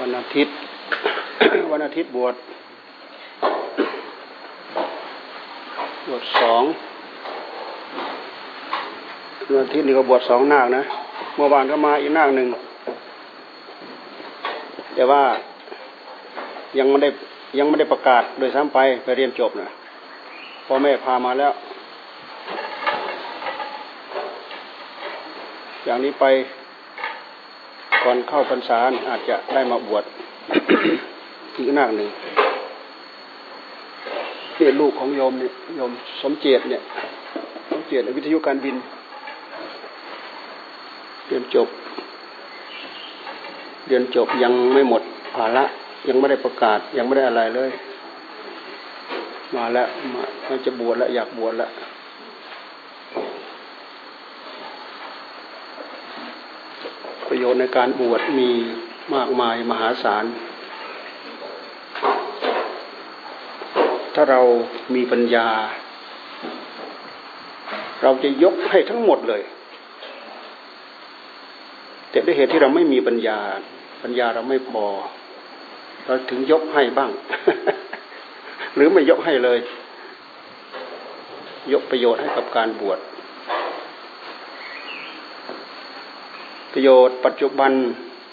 วันอาทิตย์ วันอาทิตย์บวชบวชสองวันอาทิตย์นี่ก็บวชสองนาคนะเมื่อวานก็มาอีกนาคหนึ่งแต่ว่ายังไม่ได้ยังไม่ได้ประกาศโดยซ้ำไปไปเรียนจบนะพ่อแม่พามาแล้ว อย่างนี้ไป ก่อนเข้าพรรษาอาจจะได้มาบวชอีกนาคหนึ่งเนี่ยลูกของโยมเนี่ยโยมสมเจตเนี่ย สมเจตวิทยุการบินเรียนจบ เรียนจบยังไม่หมดภาระยังไม่ได้ประกาศยังไม่ได้อะไรเลย มาแล้วมาจะบวชแล้วอยากบวชแล้ว ประโยชน์ในการบวชมีมากมายมหาศาล ถ้าเรามีปัญญา เราจะยกให้ทั้งหมดเลย แต่ด้วยเหตุที่เราไม่มีปัญญา ปัญญาเราไม่พอ เราถึงยกให้บ้าง หรือไม่ยกให้เลย ยกประโยชน์ให้กับการบวช ประโยชน์ปัจจุบัน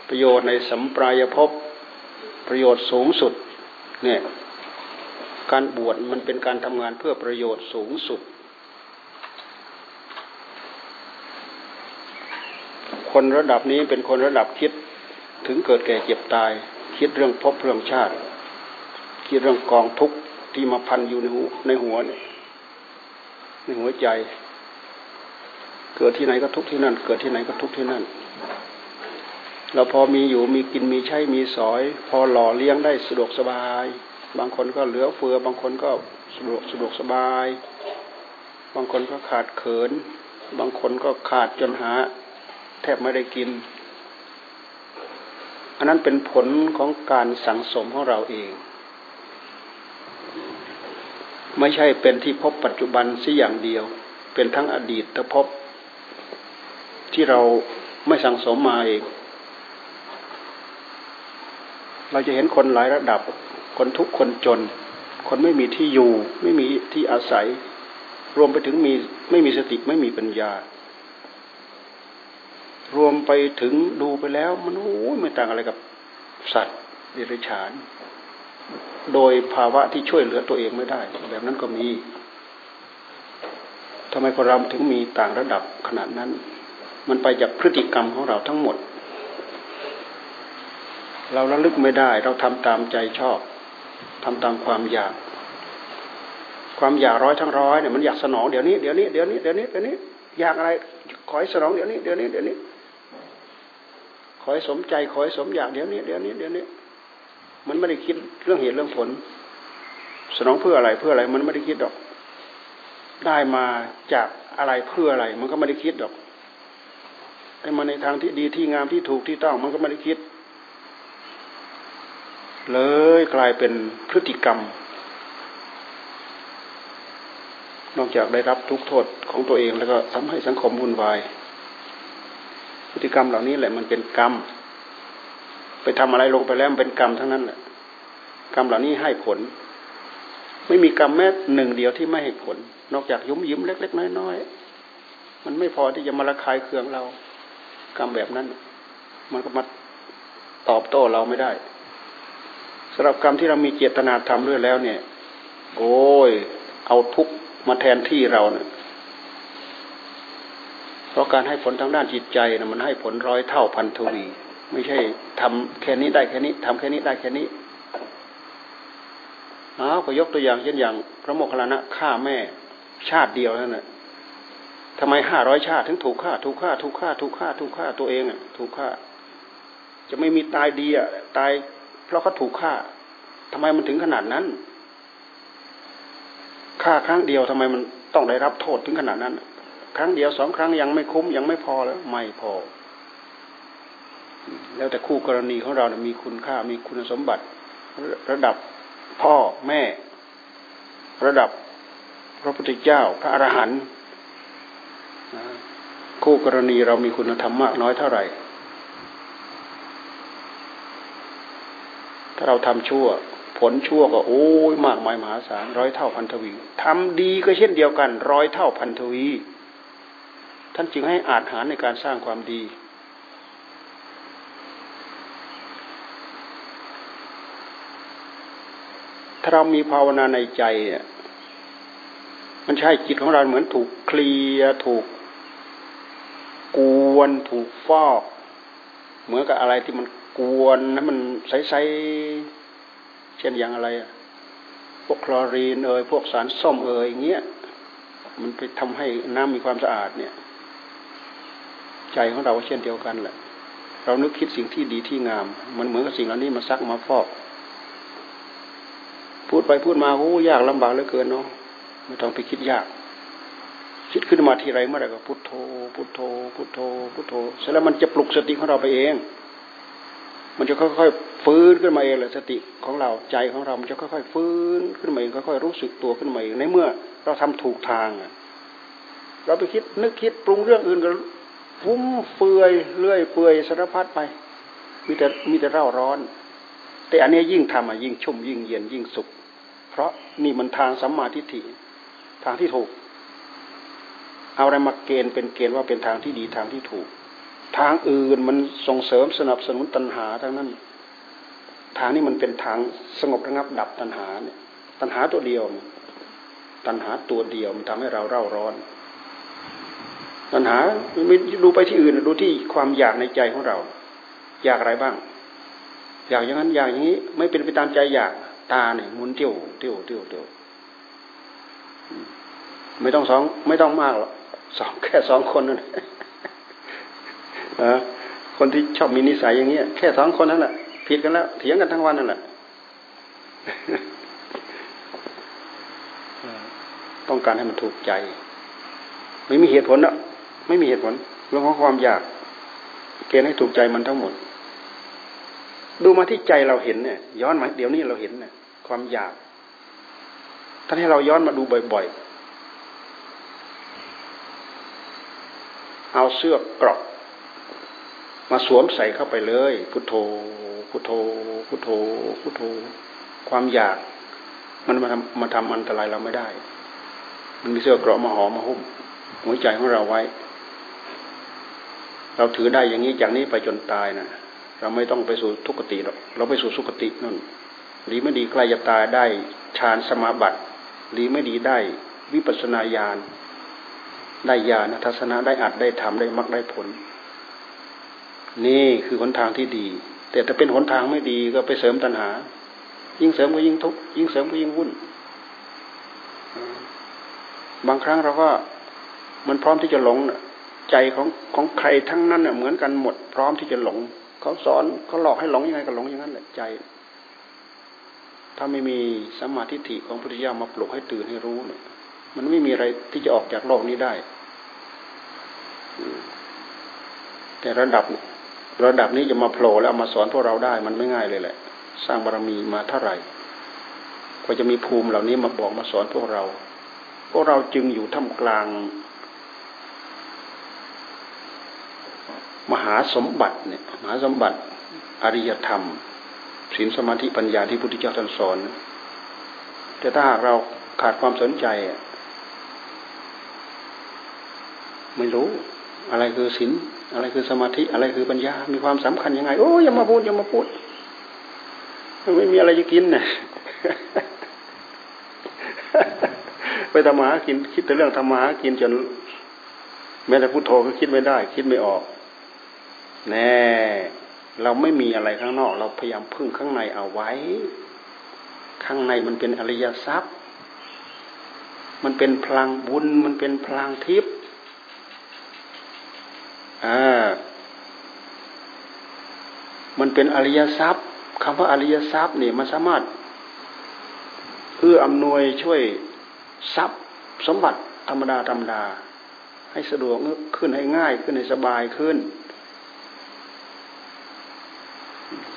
ประโยชน์ในสัมปรายภพประโยชน์สูงสุดเนี่ยการบวชมันเป็นการทำงานเพื่อประโยชน์สูงสุด คนระดับนี้เป็นคนระดับคิดถึงเกิดแก่เจ็บตาย คิดเรื่องภพเรื่องชาติ คิดเรื่องกองทุกข์ที่มาพันอยู่ในหูในหัวเนี่ยในหัวใจ เกิดที่ไหนก็ทุกที่นั่น เกิดที่ไหนก็ทุกที่นั่น เราพอมีอยู่มีกินมีใช้มีสอย พอหล่อเลี้ยงได้สะดวกสบาย บางคนก็เหลือเฟือ บางคนก็สะดวกสะดวกสบาย บางคนก็ขาดเขิน บางคนก็ขาดจนหา แทบไม่ได้กิน อันนั้นเป็นผลของการสังสมของเราเอง ไม่ใช่เป็นที่พบปัจจุบันสิอย่างเดียว เป็นทั้งอดีตพบที่เรา ไม่สังสมมาเองเราจะเห็นคนหลายระดับ คนทุกคนจน คนไม่มีที่อยู่ ไม่มีที่อาศัย รวมไปถึงมีไม่มีสติไม่มีปัญญา รวมไปถึงดูไปแล้ว มันโอ้ไม่ต่างอะไรกับสัตว์เดรัจฉาน โดยภาวะที่ช่วยเหลือตัวเองไม่ได้ แบบนั้นก็มีทำไมคนเราถึงมีต่างระดับขนาดนั้น มันไปจากพฤติกรรมของเราทั้งหมด เราระลึกไม่ได้ เราทำตามใจชอบทำตามความอยาก ความอยากร้อยทั้งร้อยเนี่ยมันอยากสนองเดี๋ยวนี้เดี๋ยวนี้เดี๋ยวนี้เดี๋ยวนี้เดี๋ยวนี้อยากอะไรขอให้สนองเดี๋ยวนี้เดี๋ยวนี้เดี๋ยวนี้ขอให้สมใจขอให้สมอยากเดี๋ยวนี้เดี๋ยวนี้เดี๋ยวนี้ มันไม่ได้คิดเรื่องเหตุเรื่องผล สนองเพื่ออะไรเพื่ออะไร มันไม่ได้คิดดอก ได้มาจากอะไรเพื่ออะไร มันก็ไม่ได้คิดดอก ไอ้มาในทางที่ดีที่งามที่ถูกที่ต้องมันก็ไม่ได้คิด เลยกลายเป็นพฤติกรรม นอกจากได้รับทุกโทษของตัวเองแล้วก็ทำให้สังคมวุ่นวาย พฤติกรรมเหล่านี้แหละมันเป็นกรรม ไปทำอะไรลงไปแล้วมันเป็นกรรมทั้งนั้นแหละกรรมเหล่านี้ให้ผล ไม่มีกรรมแม้หนึ่งเดียวที่ไม่ให้ผล นอกจากยุ่มยิ้มเล็ก ๆ น้อยๆมันไม่พอที่จะมาระคายเคืองเรา กรรมแบบนั้น มันก็มาตอบโต้เราไม่ได้สำหรับกรรมที่เรามีเจตนาทำด้วยแล้ว เนี่ย โอ้ย เอาทุกมาแทนที่เราเนี่ยเพราะการให้ผลทางด้านจิตใจนะมันให้ผลร้อยเท่าพันทวี ไม่ใช่ทำแค่นี้ได้แค่นี้ทำแค่นี้ได้แค่นี้อ้าวก็ยกตัวอย่างเช่นอย่าง พระโมคคัลลานะฆ่าแม่ชาติเดียวนั่นแหละ ทำไมห้าร้อยชาติถึงถูกฆ่าถูกฆ่าถูกฆ่าถูกฆ่าถูกฆ่าตัวเองอะถูกฆ่า จะไม่มีตายดีอะตายเพราะเขาถูกฆ่าทำไมมันถึงขนาดนั้นฆ่าครั้งเดียวทำไมมันต้องได้รับโทษถึงขนาดนั้น ครั้งเดียวสองครั้งยังไม่คุ้มยังไม่พอแล้ว ไม่พอ แล้วแต่คู่กรณีของเรานะมีคุณค่ามีคุณสมบัติ ระดับพ่อแม่ ระดับพระพุทธเจ้า พระอรหันต์ คู่กรณีเรามีคุณธรรมมากน้อยเท่าไหร่ ถ้าเราทำชั่ว ผลชั่วก็โอ้ยมากมายมหาศาลร้อยเท่าพันทวีทำดีก็เช่นเดียวกัน ร้อยเท่าพันทวี ท่านจึงให้อาจหารในการสร้างความดีถ้าเรามีภาวนาในใจเนี่ยมันใช่จิตของเราเหมือนถูกเคลียถูก กวนถูกฟอก เหมือนกับอะไรที่มันกวนนะมันใสๆเช่นอย่างอะไรพวกคลอรีนเอ่ยพวกสารส้มเอ่ยเงี้ยมันไปทำให้น้ำมีความสะอาดเนี่ย ใจของเราเช่นเดียวกันแหละ เรานึกคิดสิ่งที่ดีที่งาม มันเหมือนกับสิ่งเหล่านี้มาซักมาฟอก พูดไปพูดมาโอ้ยากลำบากเหลือเกินเนาะไม่ต้องไปคิดยาก คิดขึ้นมาทีไรเมื่อไหร่ก็พุทโธ พุทโธ พุทโธ พุทโธ เสร็จแล้วมันจะปลุกสติของเราไปเอง มันจะค่อยๆฟื้นขึ้นมาเองแหละสติของเราใจของเรา มันจะค่อยๆฟื้นขึ้นมาเองค่อยๆรู้สึกตัวขึ้นมาเองในเมื่อ เราทำถูกทางเราไปคิดนึกคิดปรุงเรื่องอื่นก็ฟุ้มเฟือยเลื่อยเปื่อยสารพัดไป มีแต่มีแต่เร่าร้อน แต่อันนี้ยิ่งทำอะยิ่งชุ่มยิ่งเย็นยิ่งสุข เพราะนี่มันทางสัมมาทิฏฐิทางที่ถูก เอาอะไรมาเกณฑ์เป็นเกณฑ์ว่าเป็นทางที่ดีทางที่ถูก ทางอื่นมันส่งเสริมสนับสนุนตัณหาทั้งนั้น ทางนี้มันเป็นทางสงบระงับดับตัณหาเนี่ย ตัณหาตัวเดียว ตัณหาตัวเดียวมันทำให้เราเร่าร้อน ตัณหาไม่ดูไปที่อื่นดูที่ความอยากในใจของเรา อยากอะไรบ้าง อยากอย่างนั้นอยากอย่างนี้ ไม่เป็นไปตามใจอยากตาเนี่ยมุนเที่ยวเที่ยวเที่ยวเที่ยวไม่ต้องสองไม่ต้องมากหรอก สองแค่สองคนนั่นะคนที่ชอบมีนิสัยอย่างเงี้ย แค่สองคนนั่นแหละผิดกันแล้วเถียงกันทั้งวันนั่นแหละต้องการให้มันถูกใจ ไม่มีเหตุผลอะไม่มีเหตุผลเรื่องของความอยากเกณฑ์ให้ถูกใจมันทั้งหมด ดูมาที่ใจเราเห็นเนี่ยย้อนมาเดี๋ยวนี้เราเห็นเนี่ยความอยากท่านให้เราย้อนมาดูบ่อย เอาเสื้อกรอกมาสวมใส่เข้าไปเลย พุทโธ พุทโธ พุทโธ พุทโธ ความอยาก มันมาทำมาทำอันตรายเราไม่ได้ มันมีเสื้อกรอกมาหอมมาหุ้ม หัวใจของเราไว้ เราถือได้อย่างนี้จากนี้ไปจนตายนะเราไม่ต้องไปสู่ทุกขติหรอกเราไปสู่สุขตินั่นหรือไม่ดีใกล้จะตายได้ฌานสมาบัติหรือไม่ดีได้วิปัสนาญาณ ได้ญาณทัศนะได้อัดได้ทำได้มรรคได้ผล นี่คือหนทางที่ดี แต่ถ้าเป็นหนทางไม่ดีก็ไปเสริมตัณหา ยิ่งเสริมก็ยิ่งทุกข์ยิ่งเสริมก็ยิ่งวุ่น บางครั้งเราก็มันพร้อมที่จะหลงใจของของใครทั้งนั้นเหมือนกันหมด พร้อมที่จะหลงเขาสอนเขาหลอกให้หลงยังไงก็หลงอย่างนั้นแหละใจ ถ้าไม่มีสมาทิฐิของพุทธิยามาปลุกให้ตื่นให้รู้เนี่ย มันไม่มีอะไรที่จะออกจากโลกนี้ได้ แต่ระดับ ระดับนี้จะมาโผล่แล้วมาสอนพวกเราได้ มันไม่ง่ายเลยแหละ สร้างบารรมีมาเท่าไหร่ก็จะมีภูมิเหล่านี้มาบอกมาสอนพวกเรา พวกเราจึงอยู่ท่ามกลาง มหาสมบัติเนี่ย มหาสมบัติอริยธรรมศีลสมาธิปัญญาที่พุทธเจ้าท่านสอนแต่ถ้าเราขาดความสนใจ ไม่รู้ อะไรคือศีลอะไรคือสมาธิอะไรคือปัญญา มีความสำคัญยังไง โอ้ยามาพูดอย่ามาพูดไม่มีอะไรจะกินนะไปทำมาหากินคิดแต่เรื่องทำมาหากินจน แม้แต่พุทโธก็คิดไม่ได้ คิดไม่ออก แน่ เราไม่มีอะไรข้างนอก เราพยายามพึ่งข้างในเอาไว้ ข้างในมันเป็นอริยทรัพย์ มันเป็นพลังบุญมันเป็นพลังทิพย์ อ่ามันเป็นอริยทรัพย์คำว่าอริยทรัพย์เนี่ยมันสามารถเพื่ออำนวยช่วยทรัพย์ สมบัติธรรมดาธรรมดา ให้สะดวกขึ้นให้ง่ายขึ้นให้สบายขึ้น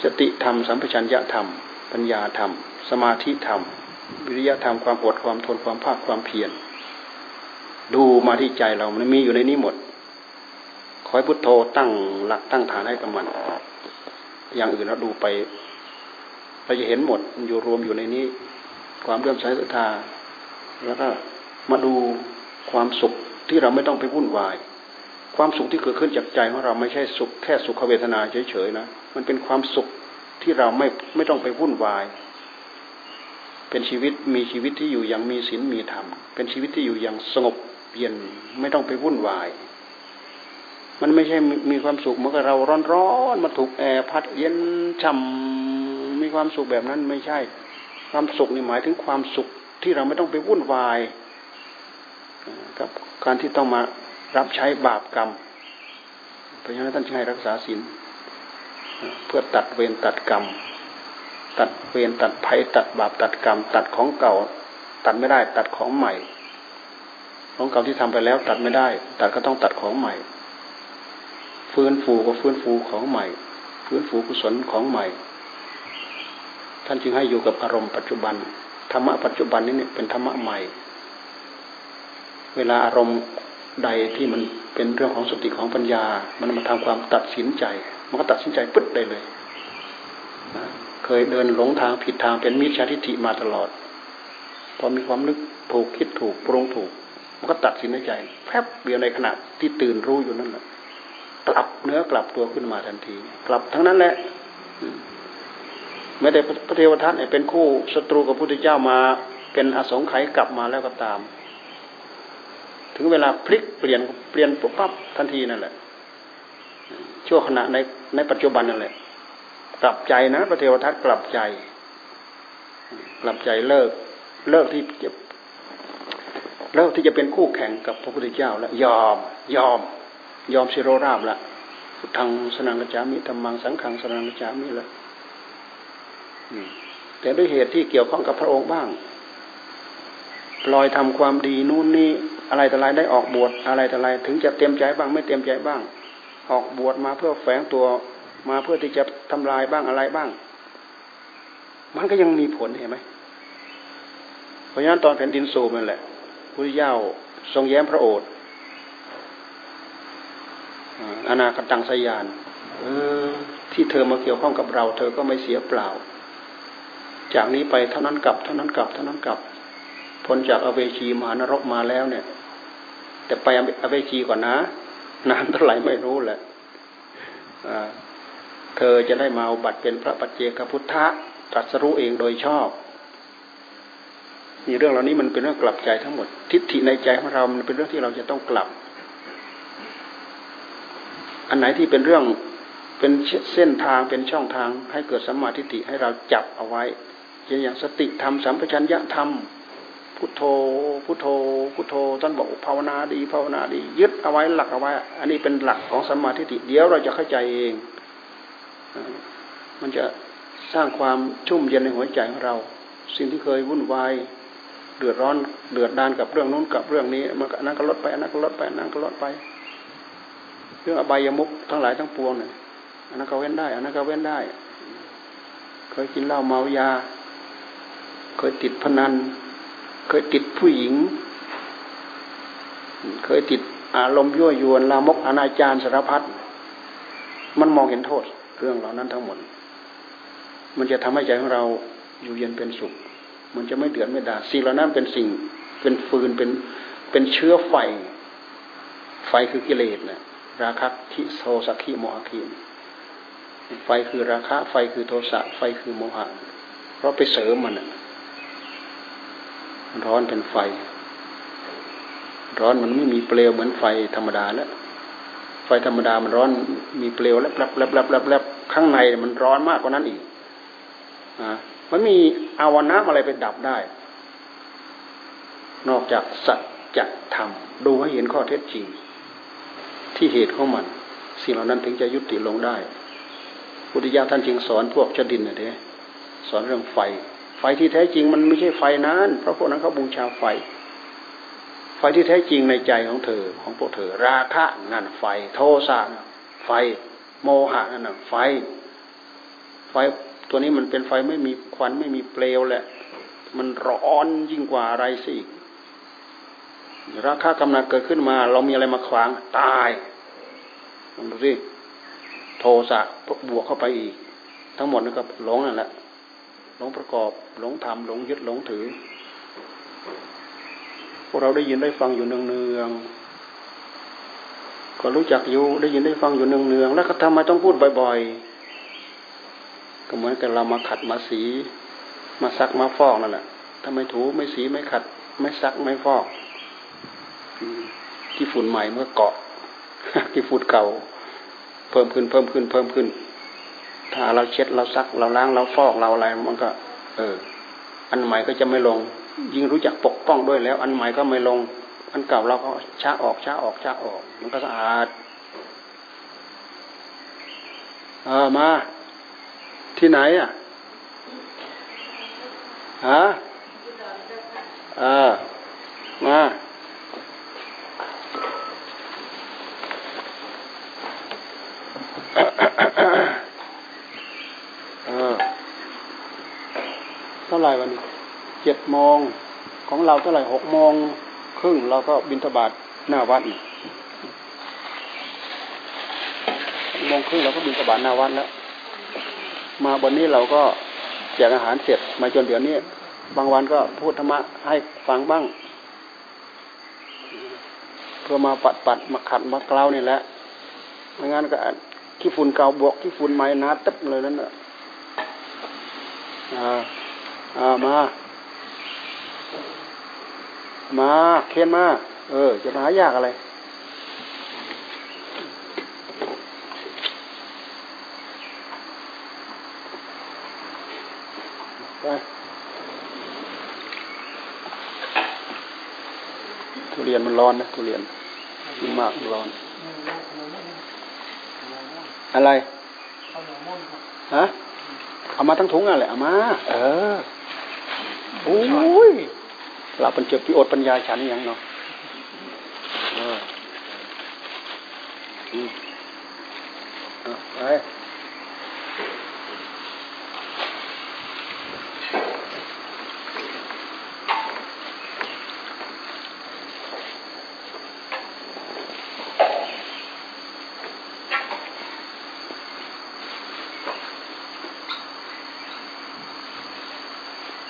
สติธรรมสัมปชัญญะธรรม ปัญญาธรรม สมาธิธรรม วิริยะธรรมความอดความทนความภาคความเพียรดูมาที่ใจเรามันมีอยู่ในนี้หมด คอยพุทโธตั้งหลักตั้งฐานให้กับมัน อย่างอื่นเราดูไปไป เราจะเห็นหมดอยู่รวมอยู่ในนี้ ความเรื่อมใสศรัทธา แล้วก็มาดูความสุขที่เราไม่ต้องไปวุ่นวาย ความสุขที่เกิดขึ้นจากใจของเราไม่ใช่สุขแค่สุขเวทนาเฉยๆนะ มันเป็นความสุขที่เราไม่ไม่ต้องไปวุ่นวาย เป็นชีวิตมีชีวิตที่อยู่อย่างมีศีลมีธรรม เป็นชีวิตที่อยู่อย่างสงบเย็นไม่ต้องไปวุ่นวาย มันไม่ใช่มีความสุขเมื่อเราร้อนๆมาถูกแอร์พัดเย็นช่ำมีความสุขแบบนั้นไม่ใช่ ความสุขนี่หมายถึงความสุขที่เราไม่ต้องไปวุ่นวายกับการที่ต้องมารับใช้บาปกรรมเพราะฉะนั้นท่านจึงให้รักษาศีลเพื่อตัดเวรตัดกรรม ตัดเวรตัดภัยตัดบาปตัดกรรม ตัดของเก่า ตัดไม่ได้ ตัดของใหม่ ของเก่าที่ทำไปแล้ว ตัดไม่ได้ ตัดก็ต้องตัดของใหม่ ฟื้นฟูก็ฟื้นฟูของใหม่ ฟื้นฟูกุศลของใหม่ ท่านจึงให้อยู่กับอารมณ์ปัจจุบัน ธรรมะปัจจุบันนี้เนี่ยเป็นธรรมะใหม่ เวลาอารมณ์ใดที่มันเป็นเรื่องของสติของปัญญา มันมาทำความตัดสินใจ มันก็ตัดสินใจปึ๊ดได้เลย เคยเดินหลงทางผิดทางเป็นมิจฉาทิฏฐิมาตลอด พอมีความนึกถูกคิดถูกปรุงถูก มันก็ตัดสินใจแพบเดียวในขณะที่ตื่นรู้อยู่นั่นแหละ กลับเนื้อกลับตัวขึ้นมาทันที กลับทั้งนั้นแหละแม้แต่พระเทวทัตเป็นคู่ศัตรูกับพระพุทธเจ้ามา เป็นอสงไขยกลับมาแล้วก็ตาม ถึงเวลาพลิกเปลี่ยนเปลี่ยนปุ๊บปั๊บทันทีนั่นแหละชั่วขณะในในปัจจุบันนั่นแหละ กลับใจนะพระเทวทัตกลับใจ กลับใจเลิก เลิกที่จะเลิกที่จะเป็นคู่แข่งกับพระพุทธเจ้า แล้วยอมยอม ยอมสิโรราบละทางสนังกจามิธรรมังสังขังสนังกจามิละแต่ด้วยเหตุที่เกี่ยวข้องกับพระองค์บ้างปล่อยทำความดีนู่นนี่อะไรแต่ไรได้ออกบวชอะไรแต่ไรถึงจะเต็มใจบ้างไม่เต็มใจบ้าง ออกบวชมาเพื่อแฝงตัวมาเพื่อที่จะทำลายบ้างอะไรบ้าง มันก็ยังมีผลเห็นไหมเพราะฉะนั้นตอนแผ่นดินสูบนั่นแหละพุทธเจ้าทรงแย้มพระโอษฐ์ อนาคตังสยานออที่เธอมาเกี่ยวข้องกับเรา เธอก็ไม่เสียเปล่า จากนี้ไปเท่านั้นกลับเท่านั้นกลับเท่านั้นกลับพ้นจากอเวจีมหานรกมาแล้วเนี่ย แต่ไปอเวจีก่อนนะนานเท่าไหร่ไม่รู้แหละเธอจะได้มาบัตรเป็นพระปัจเจกพุทธะตรัสรู้เองโดยชอบมีเรื่องเหล่านี้มันเป็นเรื่องกลับใจทั้งหมด ทิฏฐิในใจของเรา มันเป็นเรื่องที่เราจะต้องกลับ อันไหนที่เป็นเรื่องเป็นเส้นทางเป็นช่องทางให้เกิดสัมมาทิฏฐิให้เราจับเอาไว้ช่นอย่างสติธรรมสัมปชัญญะธรรมพุทโธพุทโธพุทโธท่านบอกภาวนาดีภาวนาดี ยึดเอาไว้หลักเอาไว้ อันนี้เป็นหลักของสัมมาทิฏฐิเดี๋ยวเราจะเข้าใจเอง มันจะสร้างความชุ่มเย็นในหัวใจของเรา สิ่งที่เคยวุ่นวายเดือดร้อนเดือดดานกับเรื่องนู้นกับเรื่องนี้มันอันนั้นก็ลดไปอันนั้นก็ลดไปอันนั้นก็ลดไป เรื่องอบายมุกทั้งหลายทั้งปวงเนี่ยอันนั้นก็เว้นได้ อันนั้นก็เว้นได้ เคยกินเหล้าเมายา เคยติดพนัน เคยติดผู้หญิง เคยติดอารมณ์ยั่วยวนลามกอนาจารสารพัดมันมองเห็นโทษเรื่องเหล่านั้นทั้งหมด มันจะทำให้ใจของเราอยู่เย็นเป็นสุข มันจะไม่เดือดไม่ดาสิ่งเหล่านั้นเป็นสิ่งเป็นฟืนเป็นเป็นเชื้อไฟ ไฟคือกิเลสนะ ราคะทิโทสักขีโมหะขีไฟคือราคะ ไฟคือโทสะไฟคือโมหะ เพราะไปเสริมมันร้อนเป็นไฟ ร้อนมันไม่มีเปลวเหมือนไฟธรรมดาแล้วไฟธรรมดามันร้อนมีเปลวแล้วแลบแลบแลบแลบแลบข้างในมันร้อนมากกว่านั้นอีกอ่ามันมีอาวน้ำอะไรไปดับได้ นอกจากสัจธรรมดูให้เห็นข้อเท็จจริง ที่เหตุของมัน สิ่งเหล่านั้นถึงจะยุติลงได้ พุทธิยาท่านจึงสอนพวกชดินนะเด้สอนเรื่องไฟ ไฟที่แท้จริงมันไม่ใช่ไฟนั้นเพราะพวกนั้นเขาบูชาไฟ ไฟที่แท้จริงในใจของเธอของพวกเธอ ราคะนั่นไฟ โทสะไฟ โมหะนั่นไฟ ไฟตัวนี้มันเป็นไฟไม่มีควันไม่มีเปลวแหละ มันร้อนยิ่งกว่าอะไรสิราคากำนัดเกิดขึ้นมา เรามีอะไรมาขวางตาย ลองดูสิโทสะบวกเข้าไปอีก ทั้งหมดนั่นก็หลงนั่นแหละหลงประกอบหลงทำหลงยึดหลงถือพวกเราได้ยินได้ฟังอยู่เนืองๆก็รู้จักอยู่ได้ยินได้ฟังอยู่เนืองๆแล้วก็ทำไมต้องพูดบ่อย ๆ ก็เหมือนกับเรามาขัดมาสี มาซักมาฟอกนั่นแหละถ้าไม่ถูไม่สีไม่ขัด ไม่ซักไม่ฟอกที่ฝุ่นใหม่เมื่อเกาะ ที่ฝุ่นเก่า เพิ่มขึ้นเพิ่มขึ้น เพิ่มขึ้น ถ้าเราเช็ดเราซักเราล้างเราฟอกเราอะไรมันก็ เออ อันใหม่ก็จะไม่ลง ยิ่งรู้จักปกป้องด้วยแล้ว อันใหม่ก็ไม่ลง อันเก่าเราก็ช้าออกช้าออกช้าออก มันก็สะอาดเออมา ที่ไหนอะฮะเออมาเท่าไหร่วันนี้เจ็ดโมงของเราเท่าไหร่หกโมงครึ่งเราก็บินทบาทหน้าวัดโมงครึ่งเราก็บินทบาทหน้าวัดแล้วมาวันนี้เราก็แจกอาหารเสร็จมาจนเดี๋ยวนี้ บางวันก็พูดธรรมะให้ฟังบ้าง เพื่อมาปัดปัดมาขัดมาเกลานี่แหละไม่งั้นก็ขี้ฝุ่นเก่าบวกขี้ฝุ่นใหม่นาตึ๊บเลยนั่นแหละอ่า อ่ามา มาเค้นมา เออ จะหายากอะไร ไปทุเรียนมันร้อนนะทุเรียนกินมากร้อน อะไรฮะเอามาทั้งถุงอะไรเอามา เออ โอ้ยเราเป็นเจ็บพิอดปัญญาฉันยังเนาะเอออืมไป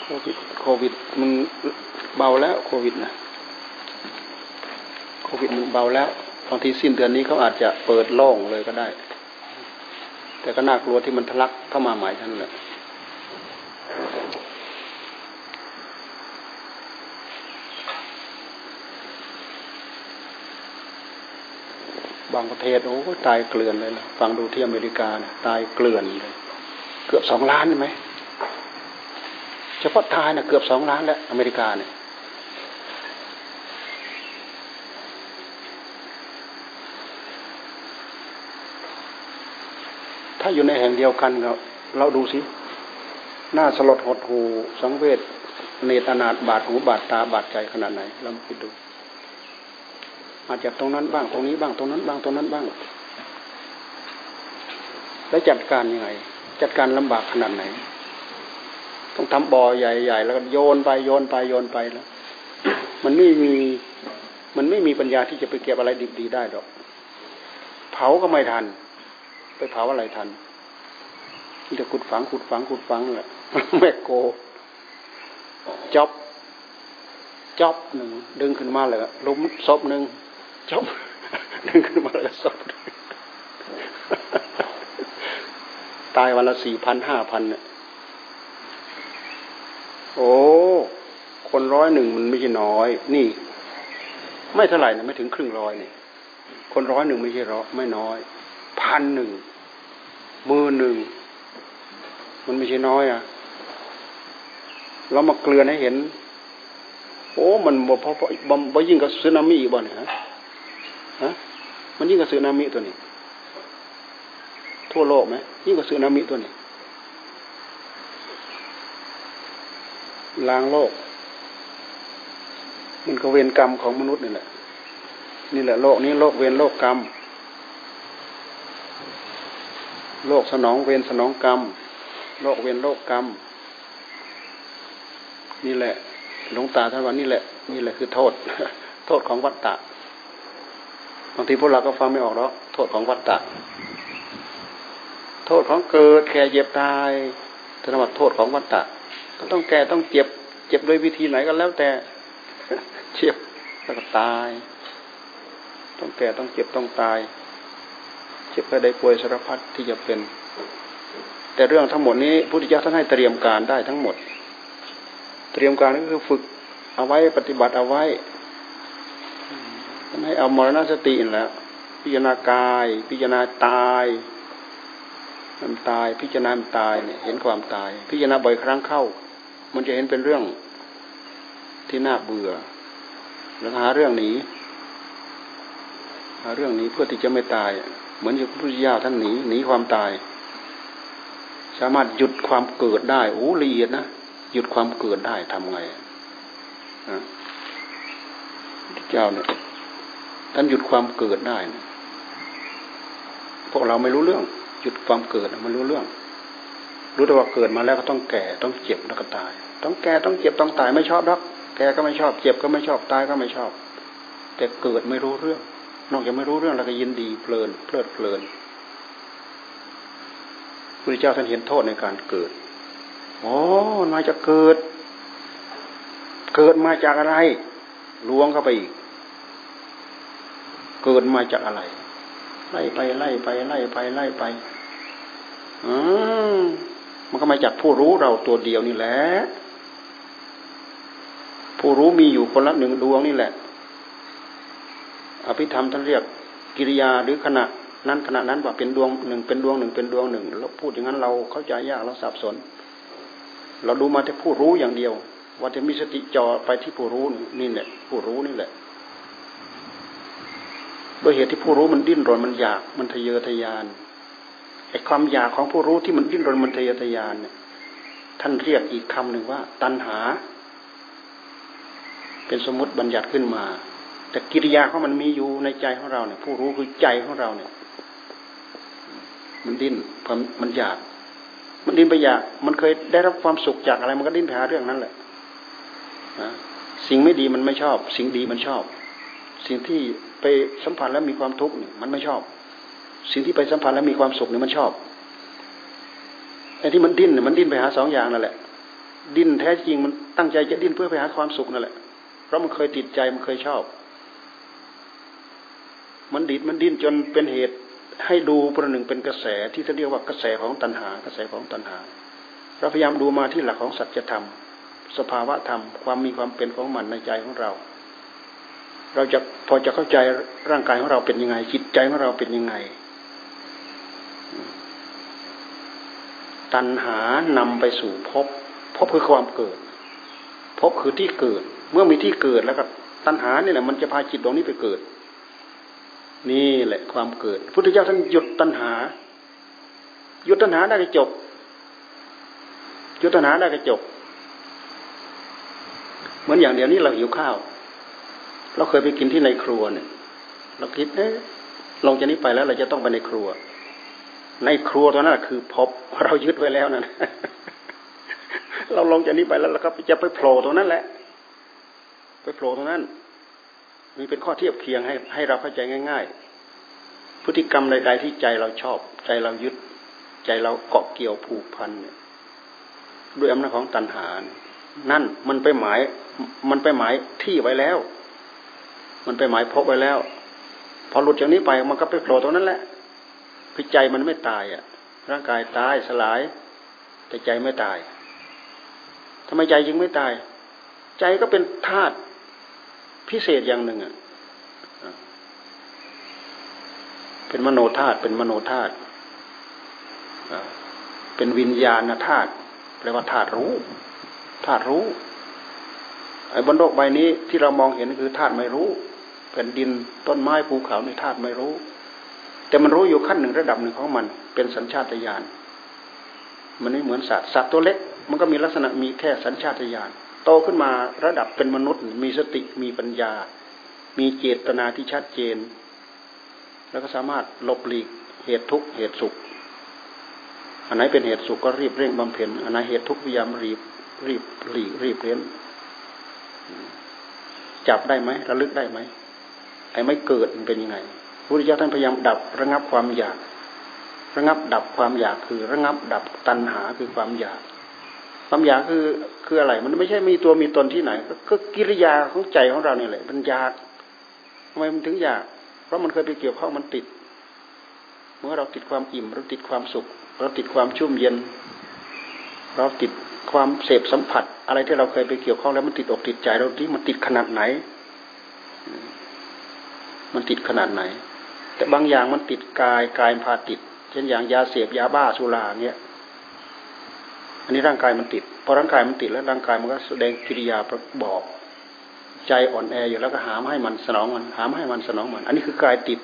โควิด โควิดมันเบาแล้ว โควิดนะโควิดมันเบาแล้วบางทีสิ้นเดือนนี้เขาอาจจะเปิดโล่งเลยก็ได้ แต่ก็น่ากลัวที่มันทะลักเข้ามาใหม่ท่านแหละบางประเทศโอ้ตายเกลื่อนเลยนะฟังดูที่อเมริกานะตายเกลื่อนเลย เกือบสองล้านใช่ไหมเฉพาะทายนะเกือบสองล้านแล้วอเมริกาเนี่ย อยู่ในแห่งเดียวกันเราเราดูสิหน้าสลดหดหูสังเวชเนตรนาดบาดหูบาดตาบาดใจขนาดไหนเราคิดดู อาจจะตรงนั้นบ้างตรงนี้บ้างตรงนั้นบ้างตรงนั้นบ้าง แล้วจัดการยังไง จัดการลำบากขนาดไหน ต้องทำบ่อใหญ่ๆแล้วก็โยนไปโยนไปโยนไปแล้ว มันไม่มีมันไม่มีปัญญาที่จะไปเก็บอะไรดีๆได้หรอก เผาก็ไม่ทัน ไปเผาอะไรทันที่จะขุดฝังขุดฝังขุดฝังแหละแม่โกจ็อบจ็อบหนึ่งดึงขึ้นมาเลยล้มศพหนึ่งจ็อบดึงขึ้นมาเลยศพตายวันละสี่พันห้าพันเนี่ยโอ้คนร้อยหนึ่งมันไม่ใช่น้อย นี่ ไม่เท่าไหร่นะไม่ถึงครึ่งร้อยเนี่ยคนร้อยหนึ่งไม่ใช่ร้อยไม่น้อยพันหนึ่ง มือหนึ่ง มันไม่ใช่น้อยอะเรามาเกลือนให้เห็น โอ้ มันบ่พอบ่บ่ยิ่งกับสึนามิอีกบ่เนี่ยฮะฮะมันยิ่งกับสึนามิตัวนี้ ทั่วโลกไหมยิ่งกับสึนามิตัวนี้ล้างโลก มันก็เวรกรรมของมนุษย์นี่แหละ นี่แหละโลกนี้โลกเวรโลกกรรม โลกสนองเวรสนองกรรม โลกเวรโลกกรรม นี่แหละ หลวงตาท่านว่านี่แหละ นี่แหละคือโทษ โทษของวัฏฏะบางทีพวกเราก็ฟังไม่ออกแล้วโทษของวัฏฏะโทษของเกิดแก่เย็บตายธนวัตโทษของวัฏฏะก็ต้องแก่ต้องเจ็บ เจ็บโดยวิธีไหนก็แล้วแต่เจ็บแล้วก็ตาย ต้องแก่ต้องเจ็บต้องตาย เจ็บก็ได้ป่วยสารพัดที่จะเป็น แต่เรื่องทั้งหมดนี้พุทธเจ้าท่านให้เตรียมการได้ทั้งหมด เตรียมการก็คือฝึกเอาไว้ปฏิบัติเอาไว้ท่านให้เอามรณสติแล้วพิจารณากาย พิจารณาตายมันตาย พิจารณาตายเนี่ยเห็นความตาย พิจารณาบ่อยครั้งเข้า มันจะเห็นเป็นเรื่องที่น่าเบื่อ แล้วหาเรื่องหนีหาเรื่องนี้เพื่อที่จะไม่ตาย เหมือนที่พระพุทธเจ้าท่านหนีหนีความตาย สามารถหยุดความเกิดได้โอ้ละเอียดนะหยุดความเกิดได้ทำไงนะเจ้าเนี่ยท่านหยุดความเกิดได้นะพวกเราไม่รู้เรื่อง หยุดความเกิดมันรู้เรื่อง รู้แต่ว่าเกิดมาแล้วก็ต้องแก่ต้องเจ็บแล้วก็ตาย ต้องแก่ต้องเจ็บต้องตายไม่ชอบรักแก่ก็ไม่ชอบ เจ็บก็ไม่ชอบตายก็ไม่ชอบ แต่เกิดไม่รู้เรื่อง นอกจากไม่รู้เรื่องแล้วก็ยินดีเพลินเพลิดเพลินพระเจ้าท่านเห็นโทษในการเกิดโอ้มาจะเกิด เกิดมาจากอะไรล้วงเข้าไปอีก เกิดมาจากอะไร ไล่ไปไล่ไปไล่ไปไล่ไปอืมมันก็มาจากผู้รู้เราตัวเดียวนี่แหละผู้รู้มีอยู่คนละหนึ่งดวงนี่แหละ อภิธรรมท่านเรียกกิริยาหรือขณะนั้นขณะนั้นว่าเป็นดวงหนึ่งเป็นดวงหนึ่งเป็นดวงหนึ่งเราพูดอย่างนั้นเราเข้าใจยากเราสับสน เราดูมาแต่ผู้รู้อย่างเดียว ว่าจะมีสติจ่อไปที่ผู้รู้นี่แหละผู้รู้นี่แหละโดยเหตุที่ผู้รู้มันดิ้นรนมันอยากมันทะเยอทะยานไอ้ความอยากของผู้รู้ที่มันดิ้นรนมันทะเยอทะยานเนี่ยท่านเรียกอีกคำหนึ่งว่า ตัณหา เป็นสมมติบัญญัติขึ้นมา แต่กิริยาของมันมีอยู่ในใจของเราเนี่ย ผู้รู้คือใจของเราเนี่ย มันดิ้นมันอยาก มันดิ้นไปอยาก มันเคยได้รับความสุขจากอะไรมันก็ดิ้นไปหาเรื่องนั้นแหละสิ่งไม่ดีมันไม่ชอบ สิ่งดีมันชอบ สิ่งที่ไปสัมผัสแล้วมีความทุกข์เนี่ยมันไม่ชอบ สิ่งที่ไปสัมผัสแล้วมีความสุขเนี่ยมันชอบไอ้ที่มันดิ้นมันดิ้นไปหาสองอย่างนั่นแหละ ดิ้นแท้จริงมันตั้งใจจะดิ้นเพื่อไปหาความสุขนั่นแหละ เพราะมันเคยติดใจมันเคยชอบ มันดิดมันดิ้นจนเป็นเหตุให้ดูประหนึ่งเป็นกระแสที่เขาเรียกว่ากระแสของตัณหากระแสของตัณหา เราพยายามดูมาที่หลักของสัจธรรม สภาวะธรรม ความมีความเป็นของมันในใจของเรา เราจะพอจะเข้าใจร่างกายของเราเป็นยังไง จิตใจของเราเป็นยังไง ตัณหานำไปสู่พบพบคือความเกิดพบคือที่เกิด เมื่อมีที่เกิดแล้วก็ตัณหานี่แหละมันจะพาจิตดวงนี้ไปเกิด นี่แหละความเกิด พุทธเจ้าท่านหยุดตัณหา หยุดตัณหาได้ก็จบ หยุดตัณหาได้ก็จบ เหมือนอย่างเดียวนี้เราหิวข้าว เราเคยไปกินที่ในครัวเนี่ย เราคิดเอ๊ะลงจากนี้ไปแล้ว เราจะต้องไปในครัว ในครัวตอนนั้นคือพบเรายึดไว้แล้วนั่นเราลงจากนี้ไปแล้วเราก็จะไปโผล่ตรงนั้นแหละ ไปโผล่ตรงนั้น มีเป็นข้อเทียบเคียงให้ให้เราเข้าใจง่าย ๆ พฤติกรรมใด ๆ ที่ใจเราชอบ ใจเรายึด ใจเราเกาะเกี่ยวผูกพันเนี่ยด้วยอำนาจของตัณหา นั่นมันไปหมาย มันไปหมายที่ไว้แล้ว มันไปหมายพบไว้แล้ว พอหลุดจากนี้ไปมันก็ไปโผล่ตรงนั้นแหละคือใจมันไม่ตายอะ ร่างกายตายสลาย แต่ใจไม่ตายทำไมใจจึงไม่ตาย ใจก็เป็นธาตุ พิเศษอย่างหนึ่งอะเป็นมโนธาตุเป็นมโนธาตุเป็นวิญญาณธาตุแปลว่าธาตุรู้ธาตุรู้ไอ้บนโลกใบนี้ที่เรามองเห็นคือธาตุไม่รู้แผ่นดินต้นไม้ภูเขาในธาตุไม่รู้ แต่มันรู้อยู่ขั้นหนึ่งระดับหนึ่งของมัน เป็นสัญชาตญาณมันไม่เหมือนสัตว์สัตว์ตัวเล็ก มันก็มีลักษณะมีแค่สัญชาตญาณ โตขึ้นมาระดับเป็นมนุษย์ มีสติมีปัญญา มีเจตนาที่ชัดเจน แล้วก็สามารถหลบหลีกเหตุทุกข์เหตุสุข อันไหนเป็นเหตุสุขก็รีบเร่งบำเพ็ญอันไหนเหตุทุกข์พยายามรีบรีบหลีกรีบเลี้ยนจับได้ไหมระลึกได้ไหมไอ้ไม่เกิดมันเป็นยังไงพระพุทธเจ้าท่านพยายามดับระงับความอยาก ระงับดับความอยากคือ ระงับดับตัณหาคือความอยาก ความอยากคือคืออะไร มันไม่ใช่มีตัวมีตนที่ไหน ก็กิริยาของใจของเราเนี่ยแหละมันอยากทำไมมันถึงอยาก เพราะมันเคยไปเกี่ยวข้องมันติด เมื่อเราติดความอิ่มเราติดความสุข เราติดความชุ่มเย็น เราติดความเสพสัมผัส อะไรที่เราเคยไปเกี่ยวข้องแล้วมันติดอกติดใจเราที่มันติดขนาดไหน มันติดขนาดไหน แต่บางอย่างมันติดกายกายพาติด เช่นอย่างยาเสพยาบ้าสุราเนี้ย อันนี้ร่างกายมันติดพอร่างกายมันติดแล้วร่างกายมันก็แสดงกิริยาบอก ใจอ่อนแออยู่แล้วก็หามให้มันสนองมัน หามให้มันสนองมัน อันนี้คือกายติด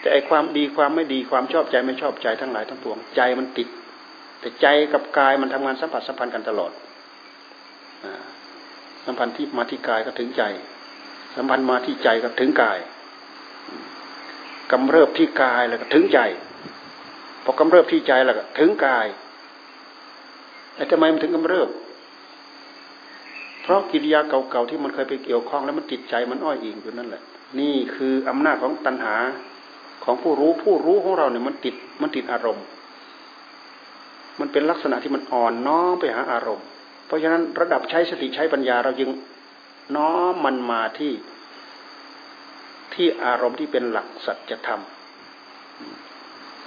แต่ไอความดีความไม่ดีความชอบใจไม่ชอบใจทั้งหลายทั้งปวงใจมันติด แต่ใจกับกายมันทำงานสัมผัสสัมพันธ์กันตลอดสัมพันธ์ที่มาที่กายก็ถึงใจ สัมพันธ์มาที่ใจก็ถึงกายกำเริบที่กายแล้วก็ถึงใจพอกำเริบที่ใจแล้วก็ถึงกาย แต่ทำไมมันถึงกำเริบ เพราะกิริยาเก่าๆที่มันเคยไปเกี่ยวข้องแล้วมันติดใจมันอ้อยอิงอยู่นั่นแหละ นี่คืออำนาจของตัณหาของผู้รู้ผู้รู้ของเราเนี่ยมันติดมันติดอารมณ์ มันเป็นลักษณะที่มันอ่อนน้อมไปหาอารมณ์ เพราะฉะนั้นระดับใช้สติใช้ปัญญาเราจึงน้อมมันมาที่ที่อารมณ์ที่เป็นหลักสัจธรรม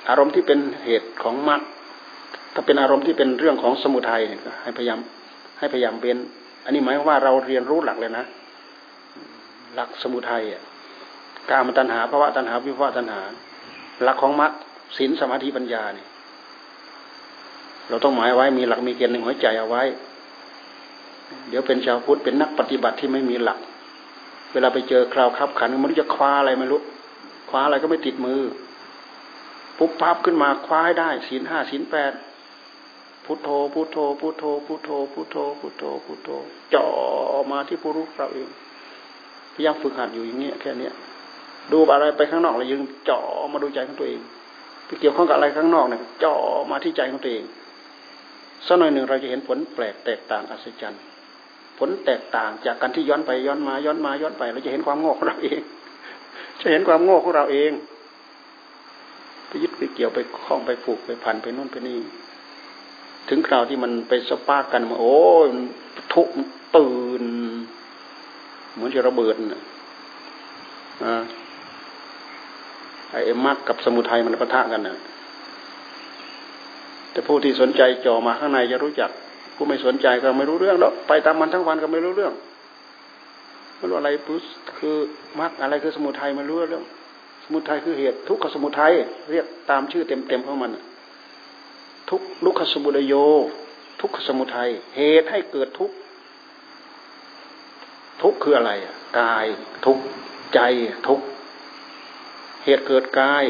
อารมณ์ที่เป็นเหตุของมรรค ถ้าเป็นอารมณ์ที่เป็นเรื่องของสมุทัยเนี่ยให้พยายามให้พยายามเป็นอันนี้หมายว่าเราเรียนรู้หลักเลยนะ หลักสมุทัยกามตัณหาภาวะตัณหาวิภาวะตัณหา หลักของมรรคศีลสมาธิปัญญาเนี่ยเราต้องหมายไว้มีหลักมีเกณฑ์หนึ่งหัวใจเอาไว้ เดี๋ยวเป็นชาวพุทธเป็นนักปฏิบัติที่ไม่มีหลัก เวลาไปเจอคราวคับขันมันจะคว้าอะไรไม่รู้คว้าอะไรก็ไม่ติดมือ ปุ๊บปั๊บขึ้นมาคว้าให้ได้ศีลห้าศีลแปด พุทโธ พุทโธ พุทโธ พุทโธ พุทโธ พุทโธ พุทโธจ่อมาที่ผู้รู้เราเอง พยายามฝึกหัดอยู่อย่างเงี้ยแค่เนี้ยดูอะไรไปข้างนอกเรายังจ่อมาดูใจของตัวเองไปเกี่ยวข้องกับอะไรข้างนอกเนี่ยจ่อมาที่ใจของตัวเองสักหน่อยหนึ่งเราจะเห็นผลแปลกแตกต่างอัศจรรย์ผลแตกต่างจากการที่ย้อนไปย้อนมาย้อนมาย้อนไป เราจะเห็นความโง่ของเราเอง จะเห็นความโง่ของเราเองไปยึดไปเกี่ยวไปคล้องไปผูกไปพันไปนู่นไปนี่ ถึงคราวที่มันไปสปากันมาโอ้ยทุกตื่น เหมือนจะระเบิดนะไอ้มรรคกับสมุทัยมันปะทะกันนะแต่ผู้ที่สนใจจ่อมาข้างในจะรู้จัก ผู้ไม่สนใจก็ไม่รู้เรื่องแล้วไปตามมันทั้งวันก็ไม่รู้เรื่องไม่รู้อะไรปุ๊บคือมรรคอะไรคือสมุทัยไม่รู้เรื่อง สมุทัยคือเหตุทุกขสมุทัยเรียกตามชื่อเต็มๆของมัน ทุกลุกขสมุทโย ทุกขสมุทัยเหตุให้เกิดทุกทุกคืออะไรกายทุกใจทุกเหตุเกิดกาย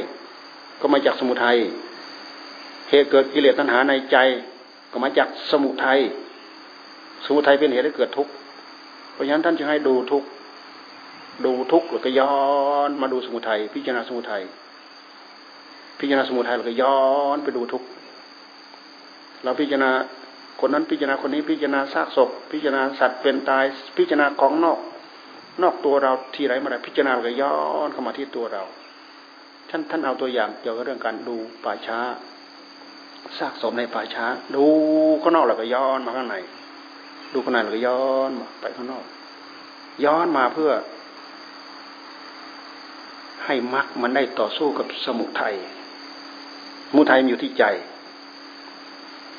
ก็มาจากสมุทัยเหตุเกิดกิเลสตัณหาในใจ ก็มาจากสมุทัยสมุทัยเป็นเหตุให้เกิดทุกข์เพราะฉะนั้นท่านจึงให้ดูทุกข์ดูทุกข์แล้วก็ย้อนมาดูสมุทัยพิจารณาสมุทัยพิจารณาสมุทัยแล้วก็ย้อนไปดูทุกข์ เราพิจารณาคนนั้นพิจารณาคนนี้พิจารณาซากศพ พิจารณาสัตว์เป็นตาย พิจารณาของนอก นอกตัวเราทีไรมาไรพิจารณาก็ย้อนเข้ามาที่ตัวเรา ท่านท่านเอาตัวอย่างเกี่ยวกับเรื่องการดูป่าช้าซากศพในป่าช้า ดูข้างนอกแล้วก็ย้อนมาข้างใน ดูข้างในแล้วก็ย้อนมาไปข้างนอก ย้อนมาเพื่อ ให้มรรคมันได้ต่อสู้กับสมุทัยสมุทัยมันอยู่ที่ใจ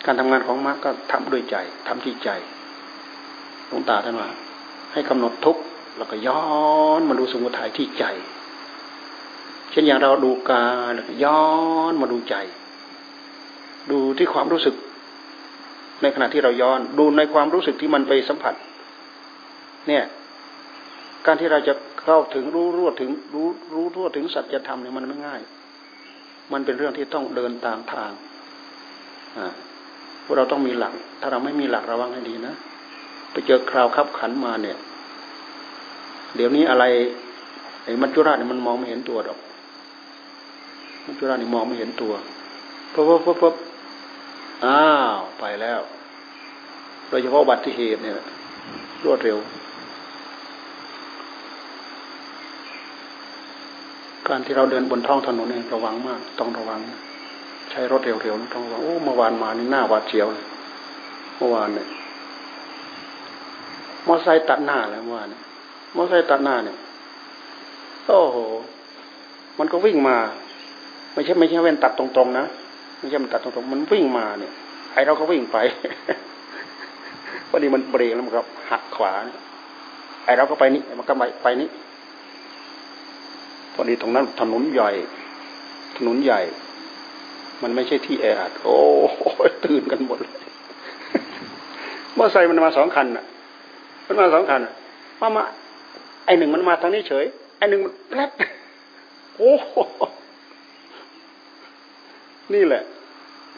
การทำงานของมรรคก็ทำด้วยใจทำที่ใจหลวงตาท่านว่าให้กำหนดทุกแล้วก็ย้อนมาดูสมุทัยที่ใจ เช่นอย่างเราดูกาแล้วก็ย้อนมาดูใจ ดูที่ความรู้สึก ในขณะที่เราย้อน ดูในความรู้สึกที่มันไปสัมผัส เนี่ย การที่เราจะเข้าถึงรู้รู้ถึงรู้รู้ทั่วถึงสัจธรรมเนี่ยมันไม่ง่าย มันเป็นเรื่องที่ต้องเดินตามทาง อ่า พวกเราต้องมีหลัก ถ้าเราไม่มีหลักระวังให้ดีนะไปเจอคราวคับขันมาเนี่ย เดี๋ยวนี้อะไรไอ้มัจจุราชเนี่ยมันมองไม่เห็นตัวดอก มัจจุราชนี่มองไม่เห็นตัวปุ๊บปุ๊บปุ๊บปุ๊บอ้าวไปแล้วโดยเฉพาะบัติเหตุเนี่ยรวดเร็ว การที่เราเดินบนท้องถนนเนี่ยระวังมาก ต้องระวัง ใช้รถเร็วๆต้องว่าโอ้เมื่อวานมานี่หน้าหวาดเสียวเมื่อวานเนี่ยมอไซค์ตัดหน้าแล้วเมื่อวานเนี่ยมอไซค์ตัดหน้าเนี่ยโอ้โห มันก็วิ่งมา ไม่ใช่ไม่ใช่เว้นตัดตรงๆนะไม่ใช่มันตัดตรงๆมันวิ่งมาเนี่ยไอเราก็วิ่งไปพอดีมันเบรกแล้วมันก็หักขวาไอเราก็ไปนี่มันก็ไปไปนี่พอดีตรงนั้นถนนใหญ่ ถนนใหญ่ มันไม่ใช่ที่แออัดโอ้ตื่นกันหมดเลยมอไซค์มันมาสองคันอะ มันมาสองคันมามาไอหนึ่งมันมาทางนี้เฉยไอหนึ่งมันแป๊บโอ้นี่แหละ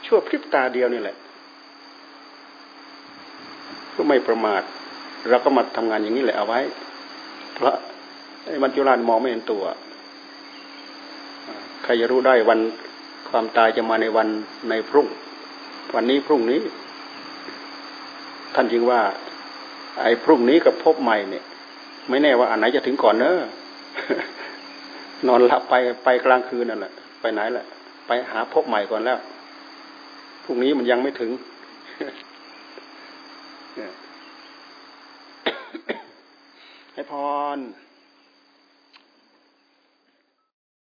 ชั่วพริบตาเดียวนี่แหละก็ไม่ประมาทเราก็มาทำงานอย่างนี้แหละเอาไว้ เพราะไอ้มันจุลานมองไม่เห็นตัว ใครจะรู้ได้วัน ความตายจะมาในวันในพรุ่ง วันนี้พรุ่งนี้ ท่านจึงว่า ไอ้พรุ่งนี้กับพบใหม่เนี่ย ไม่แน่ว่าอันไหนจะถึงก่อนเนอะนอนหลับไปไปกลางคืนนั่นแหละไปไหนแหละไปหาพบใหม่ก่อนแล้วพรุ่งนี้มันยังไม่ถึงให้พร